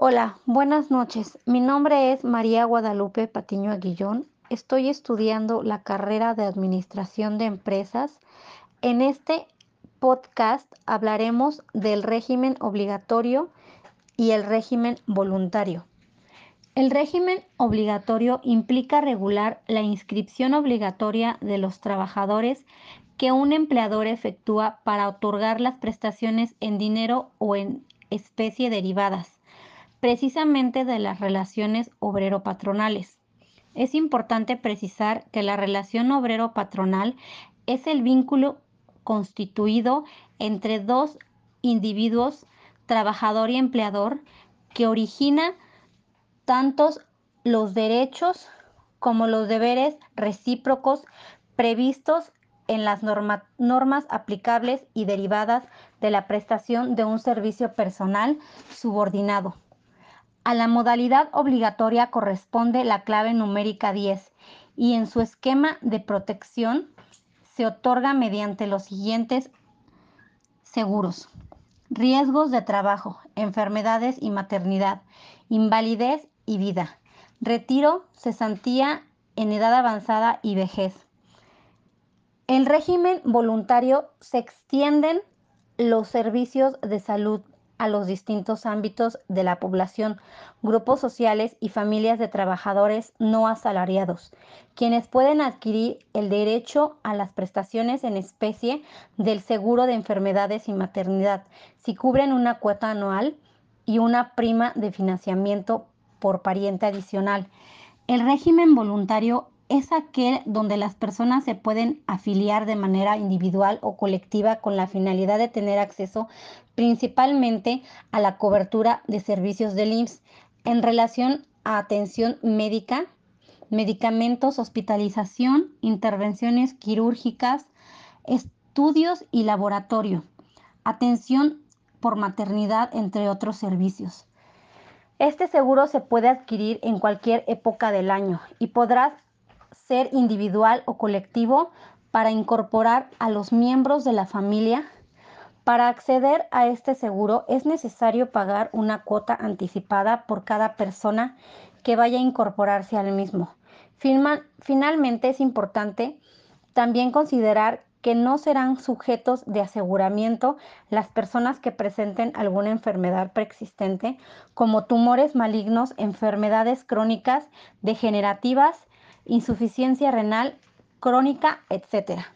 Hola, buenas noches. Mi nombre es María Guadalupe Patiño Aguillón. Estoy estudiando la carrera de Administración de Empresas. En este podcast hablaremos del régimen obligatorio y el régimen voluntario. El régimen obligatorio implica regular la inscripción obligatoria de los trabajadores que un empleador efectúa para otorgar las prestaciones en dinero o en especie derivadas precisamente de las relaciones obrero-patronales. Es importante precisar que la relación obrero-patronal es el vínculo constituido entre dos individuos, trabajador y empleador, que origina tantos los derechos como los deberes recíprocos previstos en las normas aplicables y derivadas de la prestación de un servicio personal subordinado. A la modalidad obligatoria corresponde la clave numérica 10 y en su esquema de protección se otorga mediante los siguientes seguros. Riesgos de trabajo, enfermedades y maternidad, invalidez y vida, retiro, cesantía en edad avanzada y vejez. El régimen voluntario se extienden los servicios de salud a los distintos ámbitos de la población, grupos sociales y familias de trabajadores no asalariados, quienes pueden adquirir el derecho a las prestaciones en especie del seguro de enfermedades y maternidad si cubren una cuota anual y una prima de financiamiento por pariente adicional. El régimen voluntario es aquel donde las personas se pueden afiliar de manera individual o colectiva con la finalidad de tener acceso principalmente a la cobertura de servicios del IMSS en relación a atención médica, medicamentos, hospitalización, intervenciones quirúrgicas, estudios y laboratorio, atención por maternidad, entre otros servicios. Este seguro se puede adquirir en cualquier época del año y podrá ser individual o colectivo para incorporar a los miembros de la familia. Para acceder a este seguro es necesario pagar una cuota anticipada por cada persona que vaya a incorporarse al mismo. finalmente es importante también considerar que no serán sujetos de aseguramiento las personas que presenten alguna enfermedad preexistente como tumores malignos, enfermedades crónicas, degenerativas, insuficiencia renal crónica, etc.